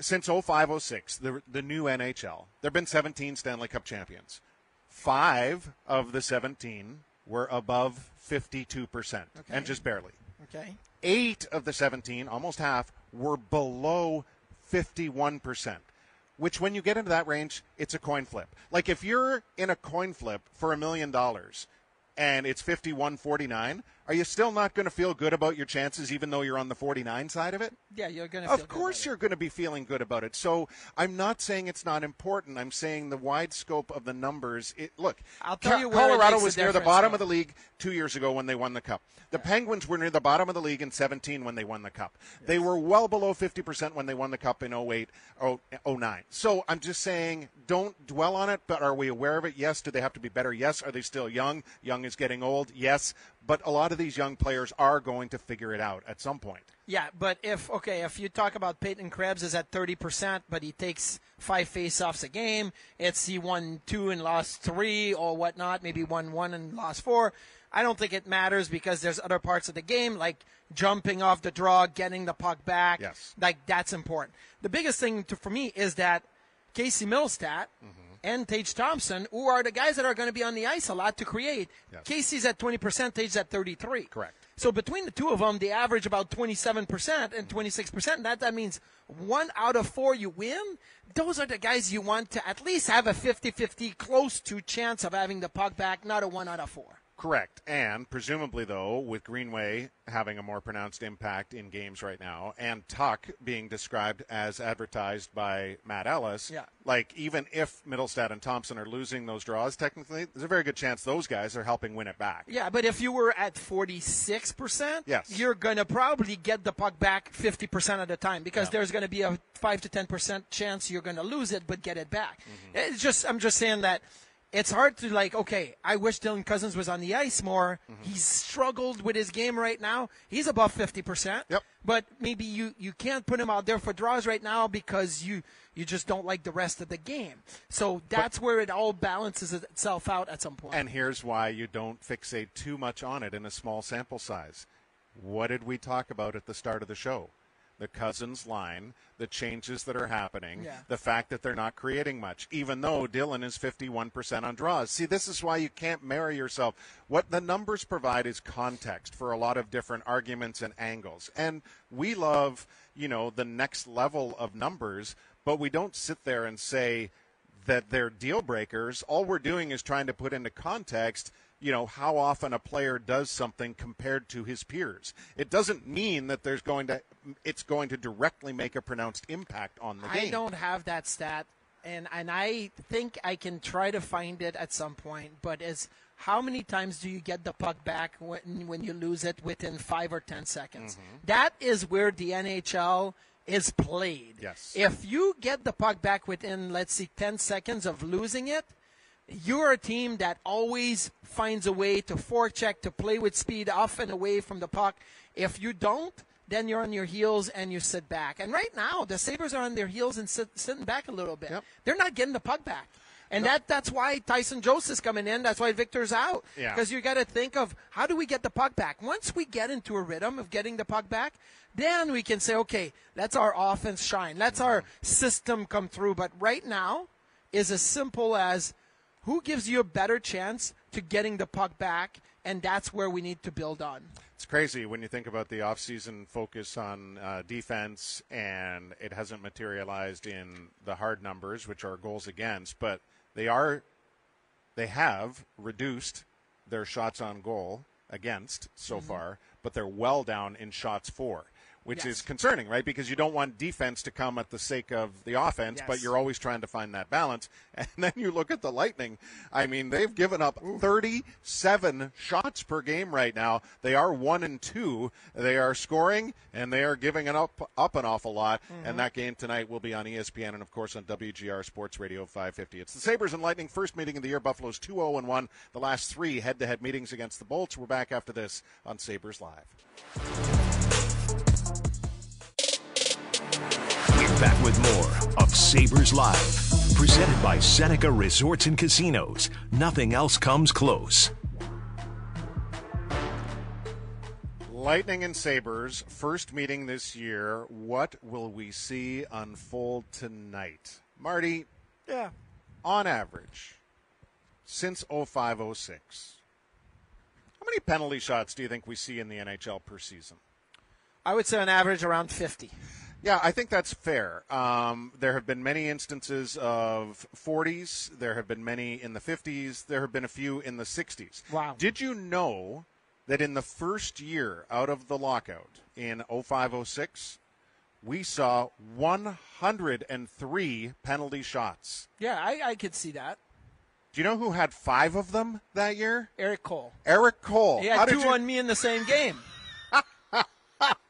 [SPEAKER 2] Since 0506, the, the new NHL, there have been 17 Stanley Cup champions. Five of the 17 were above 52%, and just barely.
[SPEAKER 3] Okay.
[SPEAKER 2] Eight of the 17, almost half, were below 51%. Which, when you get into that range, it's a coin flip. Like if you're in a coin flip for a million dollars and it's 51 49, are you still not going to feel good about your chances even though you're on the 49 side of it?
[SPEAKER 3] Yeah, you're going to.
[SPEAKER 2] Of course, you're going to be feeling good about it. So I'm not saying it's not important. I'm saying the wide scope of the numbers. It, look,
[SPEAKER 3] I'll tell you where
[SPEAKER 2] Colorado was near the bottom
[SPEAKER 3] though.
[SPEAKER 2] of the league two years ago when they won the cup. The Penguins were near the bottom of the league in 17 when they won the cup. They were well below 50% when they won the cup in 08, 09. So I'm just saying, don't dwell on it. But are we aware of it? Yes. Do they have to be better? Yes. Are they still young? Young is getting old. Yes. But a lot of these young players are going to figure it out at some point.
[SPEAKER 3] Yeah, but if okay, if you talk about Peyton Krebs is at thirty percent, but he takes five faceoffs a game, it's he won two and lost three or whatnot, maybe won one and lost four. I don't think it matters because there's other parts of the game like jumping off the draw, getting the puck back.
[SPEAKER 2] Yes.
[SPEAKER 3] like that's important. The biggest thing to, for me is that Casey Mittelstadt mm-hmm. And Tage Thompson, who are the guys that are going to be on the ice a lot to create.
[SPEAKER 2] Yes.
[SPEAKER 3] Casey's at 20%, Tage's at 33.
[SPEAKER 2] Correct.
[SPEAKER 3] So between the two of them, they average about 27% and 26%. That, that means one out of four you win. Those are the guys you want to at least have a 50-50 close to chance of having the puck back, not a one out of four.
[SPEAKER 2] Correct. And presumably, though, with Greenway having a more pronounced impact in games right now, and Tuch being described as advertised by Matt Ellis,
[SPEAKER 3] Yeah.
[SPEAKER 2] like even if Mittelstadt and Thompson are losing those draws, technically, there's a very good chance those guys are helping win it back.
[SPEAKER 3] Yeah, but if you were at 46%,
[SPEAKER 2] Yes.
[SPEAKER 3] you're going to probably get the puck back 50% of the time because
[SPEAKER 2] Yeah.
[SPEAKER 3] there's going to be a 5 to 10% chance you're going to lose it but get it back.
[SPEAKER 2] Mm-hmm.
[SPEAKER 3] It's just I'm just saying that it's hard to like okay, I wish Dylan Cozens was on the ice more.
[SPEAKER 2] Mm-hmm.
[SPEAKER 3] He's struggled with his game right now. He's above 50%.
[SPEAKER 2] Yep.
[SPEAKER 3] But maybe you you can't put him out there for draws right now because you you just don't like the rest of the game. So that's where it all balances itself out at some point.
[SPEAKER 2] And here's why you don't fixate too much on it in a small sample size. What did we talk about at the start of the show? The Cozens line, the changes that are happening,
[SPEAKER 3] Yeah.
[SPEAKER 2] the fact that they're not creating much, even though Dylan is 51% on draws. See, this is why you can't marry yourself. What the numbers provide is context for a lot of different arguments and angles. And we love, you know, the next level of numbers, but we don't sit there and say, that they're deal breakers. All we're doing is trying to put into context, you know, how often a player does something compared to his peers. It doesn't mean that there's going to it's going to directly make a pronounced impact on the game.
[SPEAKER 3] I don't have that stat, and and I think I can try to find it at some point. But is how many times do you get the puck back when when you lose it within five or ten seconds?
[SPEAKER 2] Mm-hmm.
[SPEAKER 3] That is where the NHL is played.
[SPEAKER 2] Yes.
[SPEAKER 3] If you get the puck back within let's see ten seconds of losing it. You're a team that always finds a way to forecheck, to play with speed off and away from the puck. If you don't, then you're on your heels and you sit back. And right now, the Sabres are on their heels and sit, sitting back a little bit.
[SPEAKER 2] Yep.
[SPEAKER 3] They're not getting the puck back. And that that's why Tyson Jost is coming in. That's why Victor's out.
[SPEAKER 2] Yeah.
[SPEAKER 3] Because you got to think of how do we get the puck back? Once we get into a rhythm of getting the puck back, then we can say, okay, let's our offense shine. Let's our mm-hmm. system come through. But right now is as simple as who gives you a better chance to getting the puck back, and that's where we need to build on.
[SPEAKER 2] It's crazy when you think about the offseason focus on uh, defense, and it hasn't materialized in the hard numbers, which are goals against, but they are, they have reduced their shots on goal against so
[SPEAKER 3] Mm-hmm.
[SPEAKER 2] far, but they're well down in shots for. Which
[SPEAKER 3] Yes.
[SPEAKER 2] is concerning, right? Because you don't want defense to come at the sake of the offense, but you're always trying to find that balance. And then you look at the Lightning. I mean, they've given up 37 shots per game right now. They are one and two. They are scoring and they are giving up up an awful lot. And mm-hmm. that game tonight will be on ESPN and of course on WGR Sports Radio 550. It's the Sabres and Lightning first meeting of the year. Buffalo's 2-0 and 1. The last three head-to-head meetings against the Bolts. We're back after this on Sabres Live.
[SPEAKER 1] Back with more of Sabres Live, presented by Seneca Resorts and Casinos. Nothing else comes close.
[SPEAKER 2] Lightning and Sabres, first meeting this year. What will we see unfold tonight? Marty,
[SPEAKER 3] Yeah.
[SPEAKER 2] on average, since 0506, how many penalty shots do you think we see in the NHL per season?
[SPEAKER 3] I would say on average around 50.
[SPEAKER 2] Yeah, I think that's fair. Um, there have been many instances of 40s. There have been many in the 50s. There have been a few in the 60s.
[SPEAKER 3] Wow.
[SPEAKER 2] Did you know that in the first year out of the lockout in 0506, we saw 103 penalty shots?
[SPEAKER 3] Yeah, I, I could see that.
[SPEAKER 2] Do you know who had five of them that year?
[SPEAKER 3] Erik Cole.
[SPEAKER 2] Erik Cole.
[SPEAKER 3] He had
[SPEAKER 2] did
[SPEAKER 3] two
[SPEAKER 2] you,
[SPEAKER 3] on me in the same game.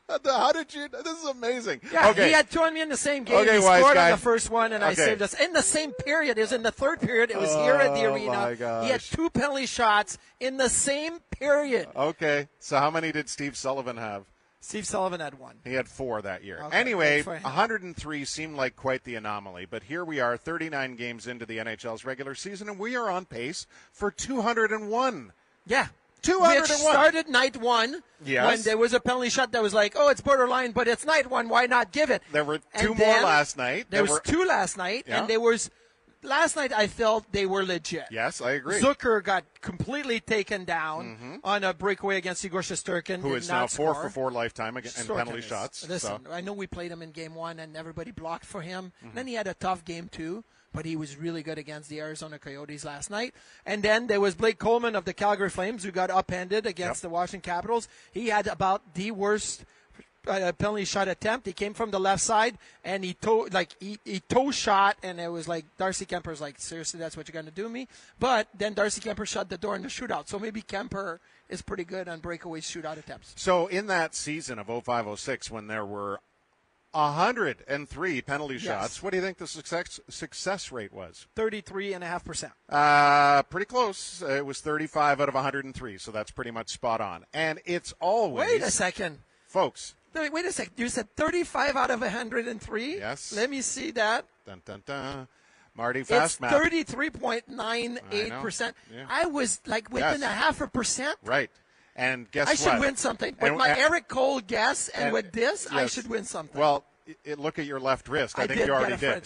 [SPEAKER 2] How did you? This is amazing.
[SPEAKER 3] Yeah,
[SPEAKER 2] okay.
[SPEAKER 3] he had two on me in the same game.
[SPEAKER 2] Okay,
[SPEAKER 3] he scored
[SPEAKER 2] guy.
[SPEAKER 3] on the first one, and I saved us. In the same period, it was in the third period. It was here at the
[SPEAKER 2] Oh,
[SPEAKER 3] arena. He had two penalty shots in the same period.
[SPEAKER 2] Okay, so how many did Steve Sullivan have?
[SPEAKER 3] Steve Sullivan had one.
[SPEAKER 2] He had four that year.
[SPEAKER 3] Okay,
[SPEAKER 2] anyway,
[SPEAKER 3] good for him.
[SPEAKER 2] 103 seemed like quite the anomaly, but here we are, 39 games into the NHL's regular season, and we are on pace for 201.
[SPEAKER 3] Yeah.
[SPEAKER 2] 201.
[SPEAKER 3] Which started night one
[SPEAKER 2] Yes.
[SPEAKER 3] when there was a penalty shot that was like, oh, it's borderline, but it's night one. Why not give it?
[SPEAKER 2] There were
[SPEAKER 3] And
[SPEAKER 2] two more last night.
[SPEAKER 3] There, was
[SPEAKER 2] were,
[SPEAKER 3] two last night,
[SPEAKER 2] Yeah.
[SPEAKER 3] and there was last night. I felt they were legit.
[SPEAKER 2] Yes, I agree.
[SPEAKER 3] Zucker got completely taken down on a breakaway against Igor Shesterkin.
[SPEAKER 2] who is now four
[SPEAKER 3] score.
[SPEAKER 2] for four lifetime and penalty
[SPEAKER 3] is-
[SPEAKER 2] shots.
[SPEAKER 3] Listen,
[SPEAKER 2] so.
[SPEAKER 3] I know we played him in game one and everybody blocked for him.
[SPEAKER 2] Mm-hmm.
[SPEAKER 3] Then he had a tough game too. but he was really good against the Arizona Coyotes last night. And then there was Blake Coleman of the Calgary Flames who got upended against the Washington Capitals. He had about the worst uh, penalty shot attempt. He came from the left side and he toe like he, he toe shot, and it was like Darcy Kuemper's like seriously, that's what you're gonna do me. But then Darcy Kuemper shut the door in the shootout, so maybe Kuemper is pretty good on breakaway shootout attempts.
[SPEAKER 2] So in that season of 0506, when there were 103 penalty
[SPEAKER 3] Yes.
[SPEAKER 2] shots, what do you think the success success rate was?
[SPEAKER 3] Thirty-three and a half percent.
[SPEAKER 2] Uh, pretty close. It was 35 out of 103, so that's pretty much spot on. And it's always
[SPEAKER 3] Wait a second.
[SPEAKER 2] folks.
[SPEAKER 3] Wait, wait a second. You said 35 out of 103?
[SPEAKER 2] Yes.
[SPEAKER 3] Let me see that.
[SPEAKER 2] Dun dun dun. Marty,
[SPEAKER 3] It's
[SPEAKER 2] fast math.
[SPEAKER 3] 33.98%.
[SPEAKER 2] Yeah.
[SPEAKER 3] I was like within
[SPEAKER 2] Yes.
[SPEAKER 3] a half a percent.
[SPEAKER 2] Right. And guess
[SPEAKER 3] I
[SPEAKER 2] what?
[SPEAKER 3] should win something. With
[SPEAKER 2] And-
[SPEAKER 3] my
[SPEAKER 2] and-
[SPEAKER 3] Erik Cole guess and,
[SPEAKER 2] and-
[SPEAKER 3] with this, I should win something.
[SPEAKER 2] Well, i i- look at your left wrist. I,
[SPEAKER 3] I
[SPEAKER 2] think you already did.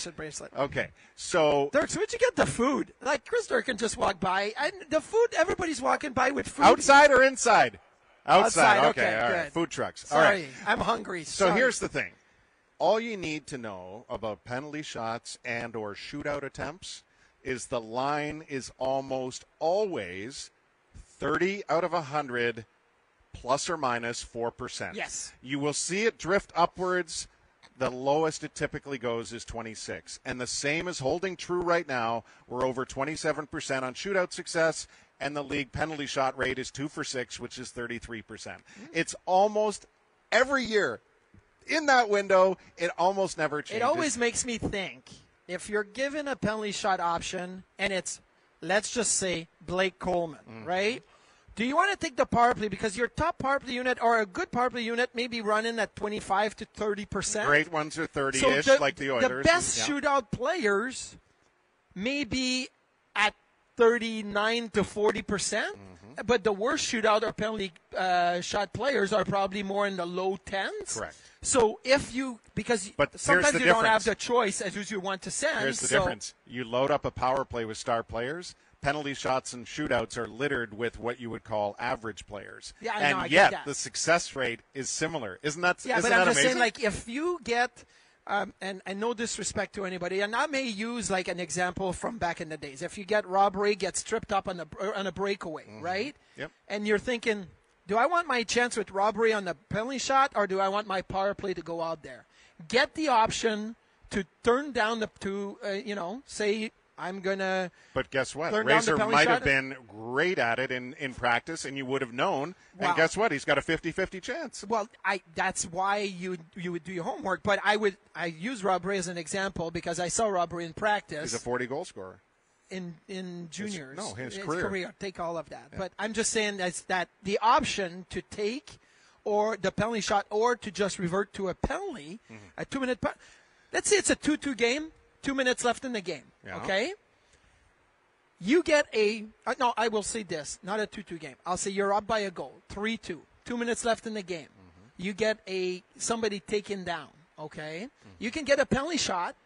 [SPEAKER 2] Okay. So
[SPEAKER 3] Dirk, so where'd you get the food? Like Chris Durkin just walked by, and the food. Everybody's walking by with food.
[SPEAKER 2] outside or inside? Outside.
[SPEAKER 3] Outside,
[SPEAKER 2] Okay.
[SPEAKER 3] okay,
[SPEAKER 2] all right.
[SPEAKER 3] good.
[SPEAKER 2] Food trucks. All
[SPEAKER 3] Sorry,
[SPEAKER 2] right.
[SPEAKER 3] I'm hungry.
[SPEAKER 2] So
[SPEAKER 3] Sorry.
[SPEAKER 2] here's the thing. All you need to know about penalty shots and or shootout attempts is the line is almost always 30 out of 100 plus or minus 4%.
[SPEAKER 3] Yes.
[SPEAKER 2] You will see it drift upwards. The lowest it typically goes is 26. And the same is holding true right now. We're over 27% on shootout success, and the league penalty shot rate is 2 for 6, which is 33%. It's almost every year in that window, it almost never changes.
[SPEAKER 3] It always makes me think if you're given a penalty shot option and it's, let's just say, Blake Coleman,
[SPEAKER 2] Mm-hmm.
[SPEAKER 3] right? Do you want to take the power play because your top power play unit or a good power play unit may be running at 25 to 30 percent?
[SPEAKER 2] Great ones are 30
[SPEAKER 3] So
[SPEAKER 2] ish,
[SPEAKER 3] the,
[SPEAKER 2] like the Oilers.
[SPEAKER 3] the best
[SPEAKER 2] Yeah.
[SPEAKER 3] shootout players may be at 39 to 40 percent,
[SPEAKER 2] Mm-hmm.
[SPEAKER 3] but the worst shootout or penalty uh, shot players are probably more in the low tens.
[SPEAKER 2] Correct.
[SPEAKER 3] So if you because
[SPEAKER 2] But
[SPEAKER 3] sometimes you don't have the choice as who you want to send.
[SPEAKER 2] Here's the
[SPEAKER 3] so
[SPEAKER 2] difference. You load up a power play with star players. Penalty shots and shootouts are littered with what you would call average players.
[SPEAKER 3] Yeah, I
[SPEAKER 2] and
[SPEAKER 3] know, I
[SPEAKER 2] yet the success rate is similar. Isn't that?
[SPEAKER 3] Yeah,
[SPEAKER 2] isn't
[SPEAKER 3] but I'm just
[SPEAKER 2] amazing?
[SPEAKER 3] saying, like, if you get, um, and, and no disrespect to anybody, and I may use like an example from back in the days. If you get Rob Ray, get stripped up on a on a breakaway, right?
[SPEAKER 2] Mm-hmm. Yep.
[SPEAKER 3] And you're thinking, do I want my chance with Rob Ray on the penalty shot, or do I want my power play to go out there? Get the option to turn down the to uh, you know say I'm gonna.
[SPEAKER 2] But guess what? Razor might have been great at it in, in practice, and you would have known.
[SPEAKER 3] Wow.
[SPEAKER 2] And guess what? He's got a 50-50 chance.
[SPEAKER 3] Well, I that's why you you would do your homework. But I would I use Rob Ray as an example because I saw Rob Ray in practice.
[SPEAKER 2] He's a 40 goal scorer.
[SPEAKER 3] in in juniors.
[SPEAKER 2] no, his career.
[SPEAKER 3] Take all of that. But I'm just saying that's that the option to take or the penalty shot or to just revert to a penalty,
[SPEAKER 2] Mm-hmm.
[SPEAKER 3] a two minute. Pe- Let's say it's a two-two game. Two minutes left in the game.
[SPEAKER 2] Yeah.
[SPEAKER 3] Okay. You get a uh, no. I will say this, not a two-two game. I'll say you're up by a goal, three-two. Two minutes left in the game.
[SPEAKER 2] Mm-hmm.
[SPEAKER 3] You get a somebody taken down. Okay.
[SPEAKER 2] Mm-hmm.
[SPEAKER 3] You can get a penalty shot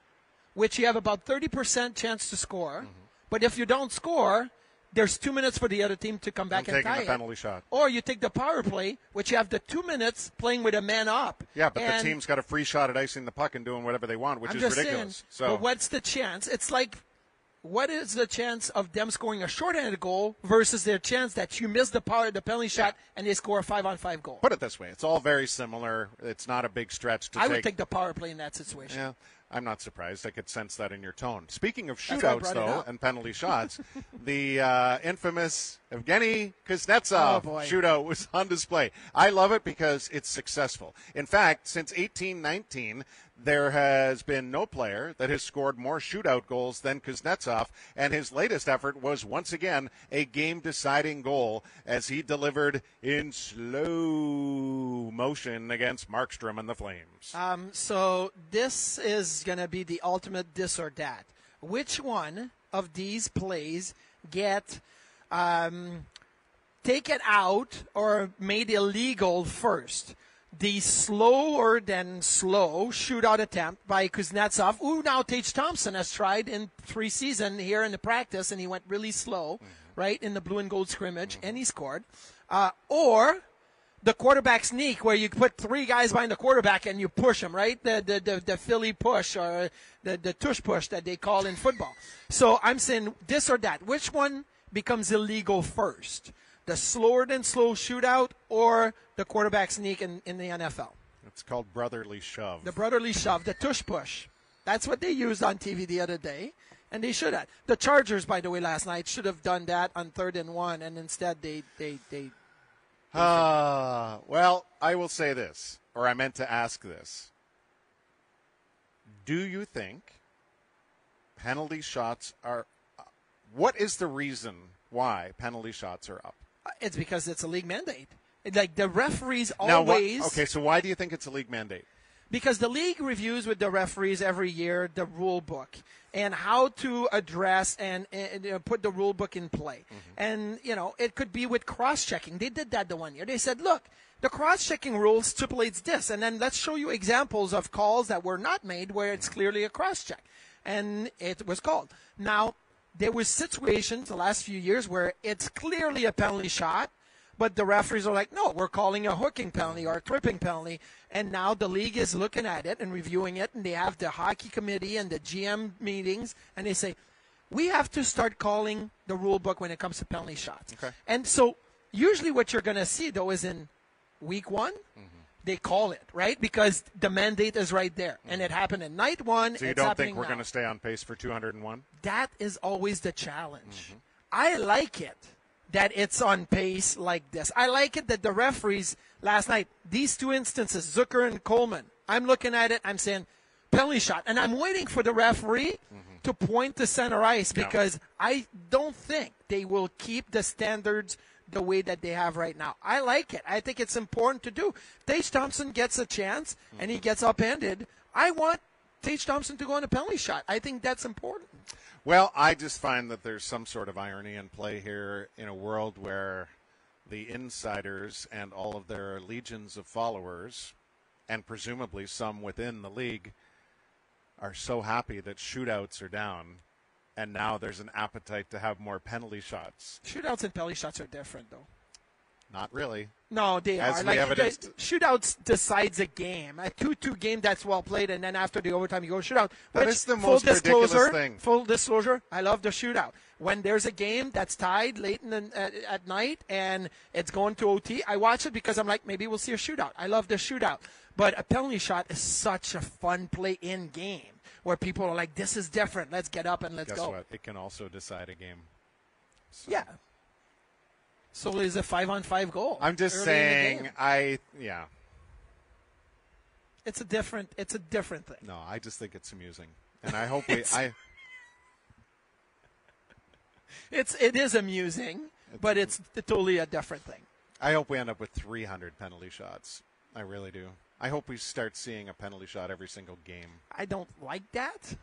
[SPEAKER 3] which you have about 30% chance to score.
[SPEAKER 2] Mm-hmm.
[SPEAKER 3] But if you don't score, there's two minutes for the other team to come back
[SPEAKER 2] I'm
[SPEAKER 3] and
[SPEAKER 2] taking
[SPEAKER 3] tie
[SPEAKER 2] the
[SPEAKER 3] it.
[SPEAKER 2] penalty shot.
[SPEAKER 3] Or you take the power play, which you have the two minutes playing with a man up.
[SPEAKER 2] Yeah, but the team's got a free shot at icing the puck and doing whatever they want, which
[SPEAKER 3] I'm
[SPEAKER 2] is
[SPEAKER 3] just
[SPEAKER 2] ridiculous.
[SPEAKER 3] saying,
[SPEAKER 2] so
[SPEAKER 3] but what's the chance? It's like, what is the chance of them scoring a shorthanded goal versus their chance that you miss the power, the penalty shot, and they score a five-on-five goal?
[SPEAKER 2] put it this way: it's all very similar. It's not a big stretch to
[SPEAKER 3] I
[SPEAKER 2] take.
[SPEAKER 3] would take the power play in that situation.
[SPEAKER 2] Yeah, I'm not surprised. I could sense that in your tone. Speaking of
[SPEAKER 3] That's why I
[SPEAKER 2] shootouts, though, and penalty shots, the uh, infamous Evgeny Kuznetsov
[SPEAKER 3] Oh,
[SPEAKER 2] shootout was on display. I love it because it's successful. In fact, since 1819, there has been no player that has scored more shootout goals than Kuznetsov, and his latest effort was once again a game-deciding goal as he delivered in slow motion against Markstrom and the Flames.
[SPEAKER 3] Um, so this is going to be the ultimate this or that. Which one of these plays get um, taken out or made illegal first? The slower than slow shootout attempt by Kuznetsov, who now Tage Thompson has tried in three season here in the practice, and he went really slow, right, in the blue and gold scrimmage, and he scored. Uh, or the quarterback sneak where you put three guys behind the quarterback and you push them, right? The the the, the Philly push or the the tush push that they call in football. So I'm saying this or that. Which one becomes illegal first? The slower than slow shootout or the quarterback sneak in, in the NFL?
[SPEAKER 2] It's called brotherly shove.
[SPEAKER 3] The brotherly shove, the tush push. That's what they used on TV the other day, and they should have. The Chargers, by the way, last night should have done that on third and one, and instead they they they.
[SPEAKER 2] Ah, well, I will say this, or I meant to ask this. Do you think penalty shots are. What is the reason why penalty shots are up?
[SPEAKER 3] It's because it's a league mandate. Like the referees
[SPEAKER 2] always. Now,
[SPEAKER 3] always.
[SPEAKER 2] okay, so why do you think it's a league mandate?
[SPEAKER 3] because the league reviews with the referees every year the rule book and how to address and, and you know, put the rule book in play. Mm-hmm. And you know, it could be with cross-checking. They did that the one year. They said, "Look, the cross-checking rule stipulates this, and then let's show you examples of calls that were not made where it's mm-hmm. clearly a cross-check." And it was called. Now, there were situations the last few years where it's clearly a penalty shot but the referees are like, no, we're calling a hooking penalty or a tripping penalty. And now the league is looking at it and reviewing it, and they have the hockey committee and the GM meetings, and they say, we have to start calling the rule book when it comes to penalty shots.
[SPEAKER 2] Okay.
[SPEAKER 3] And so usually what you're going to see, though, is in week one,
[SPEAKER 2] Mm-hmm.
[SPEAKER 3] They call it, right? Because the mandate is right there. And it happened in night one.
[SPEAKER 2] So you don't think we're going to stay on pace for 201?
[SPEAKER 3] that is always the challenge.
[SPEAKER 2] Mm-hmm.
[SPEAKER 3] I like it that it's on pace like this. I like it that the referees last night, these two instances, Zucker and Coleman, I'm looking at it, I'm saying penalty shot, and I'm waiting for the referee to point to center ice
[SPEAKER 2] Mm-hmm.
[SPEAKER 3] Because I don't think they will keep the standards the way that they have right now. I like it. I think it's important to do. Tage Thompson gets a chance and he gets upended. I want Tage Thompson to go on a penalty shot. I think that's important.
[SPEAKER 2] Well, I just find that there's some sort of irony in play here in a world where the insiders and all of their legions of followers, and presumably some within the league, are so happy that shootouts are down, and now there's an appetite to have more penalty shots.
[SPEAKER 3] Shootouts and penalty shots are different, though.
[SPEAKER 2] Not really.
[SPEAKER 3] No, they
[SPEAKER 2] As
[SPEAKER 3] are. Like
[SPEAKER 2] evidenced-
[SPEAKER 3] shootouts decides a game. A two-two game that's well played, and then after the overtime you go shootout.
[SPEAKER 2] That is the
[SPEAKER 3] full
[SPEAKER 2] most ridiculous
[SPEAKER 3] disclosure,
[SPEAKER 2] thing.
[SPEAKER 3] Full disclosure, I love the shootout. When there's a game that's tied late in the, at, at night and it's going to OT, I watch it because I'm like, maybe we'll see a shootout. I love the shootout. But a penalty shot is such a fun play in game where people are like, this is different. Let's get up and let's
[SPEAKER 2] Guess
[SPEAKER 3] go.
[SPEAKER 2] what? It can also decide a game.
[SPEAKER 3] Yeah. So is a five-on-five goal.
[SPEAKER 2] I'm just
[SPEAKER 3] early in the
[SPEAKER 2] saying. I yeah.
[SPEAKER 3] It's a different. It's a different thing.
[SPEAKER 2] No, I just think it's amusing, and I hope we. I
[SPEAKER 3] It's it is amusing, but it's totally a different thing.
[SPEAKER 2] I hope we end up with 300 penalty shots. I really do. I hope we start seeing a penalty shot every single game.
[SPEAKER 3] I don't like that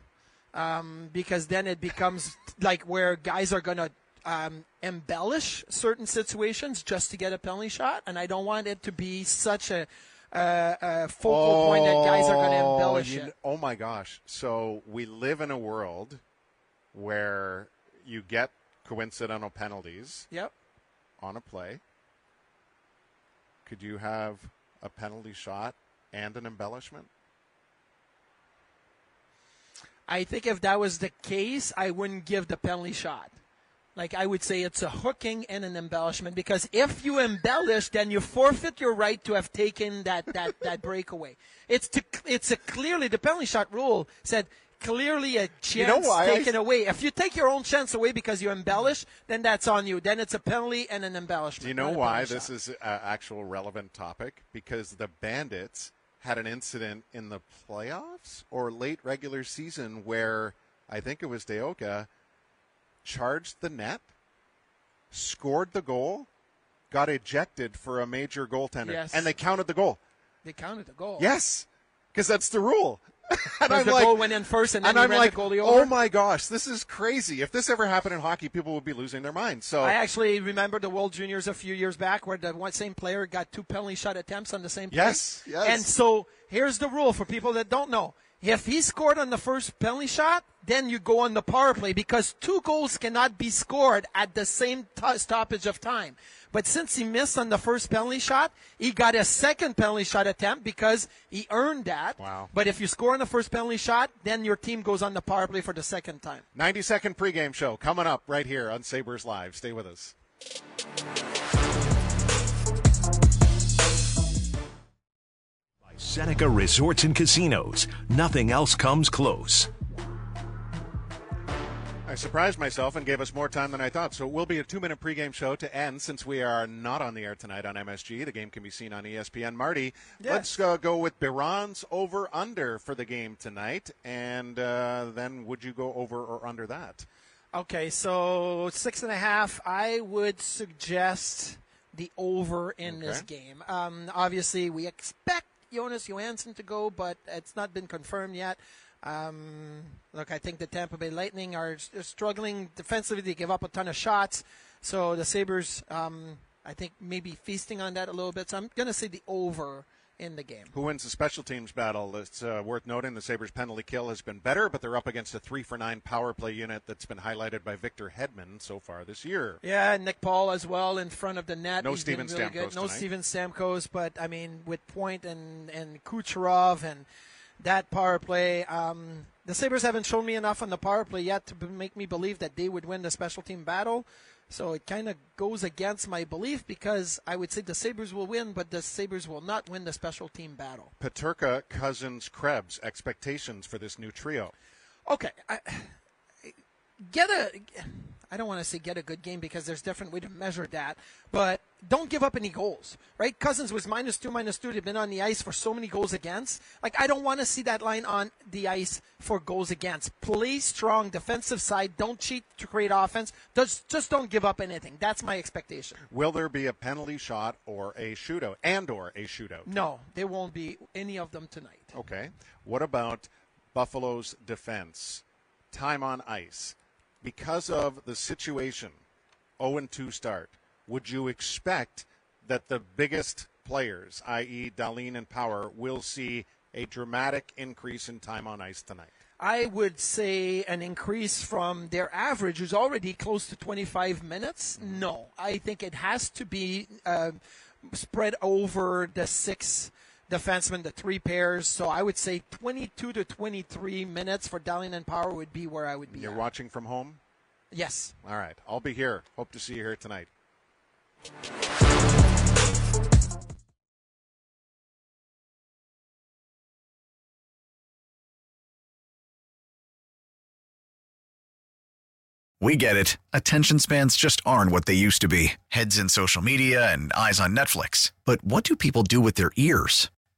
[SPEAKER 3] um, because then it becomes like where guys are gonna um, embellish certain situations just to get a penalty shot, and I don't want it to be such a, uh, a focal point that guys are gonna
[SPEAKER 2] Oh,
[SPEAKER 3] embellish
[SPEAKER 2] you
[SPEAKER 3] it.
[SPEAKER 2] oh my gosh! So we live in a world where you get coincidental penalties
[SPEAKER 3] Yep.
[SPEAKER 2] on a play. Could you have a penalty shot and an embellishment?
[SPEAKER 3] I think if that was the case, I wouldn't give the penalty shot. Like I would say it's a hooking and an embellishment because if you embellish, then you forfeit your right to have taken that, that, that breakaway. It's to, it's a clearly the penalty shot rule said clearly a chance
[SPEAKER 2] You know why
[SPEAKER 3] taken away. If you take your own chance away because you embellish, then that's on you. Then it's a penalty and an embellishment.
[SPEAKER 2] Do you know why this
[SPEAKER 3] shot.
[SPEAKER 2] is an actual relevant topic? Because the Bandits had an incident in the playoffs or late regular season where I think it was Deoka charged the net, scored the goal, got ejected for a major goaltender,
[SPEAKER 3] Yes.
[SPEAKER 2] and they counted the goal.
[SPEAKER 3] They counted the goal.
[SPEAKER 2] Yes, because that's the rule. and I'm
[SPEAKER 3] the
[SPEAKER 2] like,
[SPEAKER 3] goal went in first and then
[SPEAKER 2] and
[SPEAKER 3] he
[SPEAKER 2] I'm
[SPEAKER 3] ran
[SPEAKER 2] like,
[SPEAKER 3] the goalie over.
[SPEAKER 2] oh my gosh, this is crazy. If this ever happened in hockey, people would be losing their minds. So
[SPEAKER 3] I actually remember the World Juniors a few years back where the one same player got two penalty shot attempts on the same play.
[SPEAKER 2] Yes, yes.
[SPEAKER 3] And so here's the rule for people that don't know. If he scored on the first penalty shot, then you go on the power play because two goals cannot be scored at the same t- stoppage of time. But since he missed on the first penalty shot, he got a second penalty shot attempt because he earned that.
[SPEAKER 2] Wow.
[SPEAKER 3] But if you score on the first penalty shot, then your team goes on the power play for the second time.
[SPEAKER 2] 90 second pregame show coming up right here on Sabres Live. Stay with us.
[SPEAKER 1] By Seneca Resorts and Casinos. Nothing else comes close.
[SPEAKER 2] I surprised myself and gave us more time than I thought. So it will be a two minute pregame show to end since we are not on the air tonight on MSG. The game can be seen on ESPN. Marty,
[SPEAKER 3] Yes.
[SPEAKER 2] let's uh, go with Biron's over under for the game tonight. And uh, then would you go over or under that?
[SPEAKER 3] Okay, so six and a half. I would suggest the over in this game. Um, obviously, we expect Jonas Johansson to go, but it's not been confirmed yet. Um, look, I think the Tampa Bay Lightning are struggling defensively. They give up a ton of shots, so the Sabres, um, I think, maybe feasting on that a little bit. So I'm going to say the over in the game.
[SPEAKER 2] Who wins the special teams battle? It's uh, worth noting the Sabres penalty kill has been better, but they're up against a three for nine power play unit that's been highlighted by Victor Hedman so far this year.
[SPEAKER 3] Yeah, Nick Paul as well in front of the net.
[SPEAKER 2] No
[SPEAKER 3] He's
[SPEAKER 2] Steven
[SPEAKER 3] really good.
[SPEAKER 2] Stamkos
[SPEAKER 3] No
[SPEAKER 2] tonight.
[SPEAKER 3] Steven Stamkos, but I mean with Point and and Kucherov and that power play, um, the Sabres haven't shown me enough on the power play yet to make me believe that they would win the special team battle. So it kind of goes against my belief because I would say the Sabres will win, but the Sabres will not win the special team battle.
[SPEAKER 2] Peterka, Cozens, Krebs, expectations for this new trio.
[SPEAKER 3] Okay, I, get a. I don't want to say get a good game because there's different way to measure that, but don't give up any goals, right? Cozens was minus two, minus two. They've been on the ice for so many goals against. Like I don't want to see that line on the ice for goals against. Play strong defensive side. Don't cheat to create offense. Just just don't give up anything. That's my expectation.
[SPEAKER 2] Will there be a penalty shot or a shootout and or a shootout?
[SPEAKER 3] No, there won't be any of them tonight.
[SPEAKER 2] Okay. What about Buffalo's defense? Time on ice. Because of the situation, 0 2 start, would you expect that the biggest players, i.e., Dahlin and Power, will see a dramatic increase in time on ice tonight?
[SPEAKER 3] I would say an increase from their average, who's already close to 25 minutes. No, I think it has to be uh, spread over the six defensemen, the three pairs. So I would say 22 to 23 minutes for Dahlin and Power would be where I would be.
[SPEAKER 2] You're
[SPEAKER 3] at.
[SPEAKER 2] watching from home?
[SPEAKER 3] Yes.
[SPEAKER 2] All right. I'll be here. Hope to see you here tonight.
[SPEAKER 7] We get it. Attention spans just aren't what they used to be heads in social media and eyes on Netflix. But what do people do with their ears?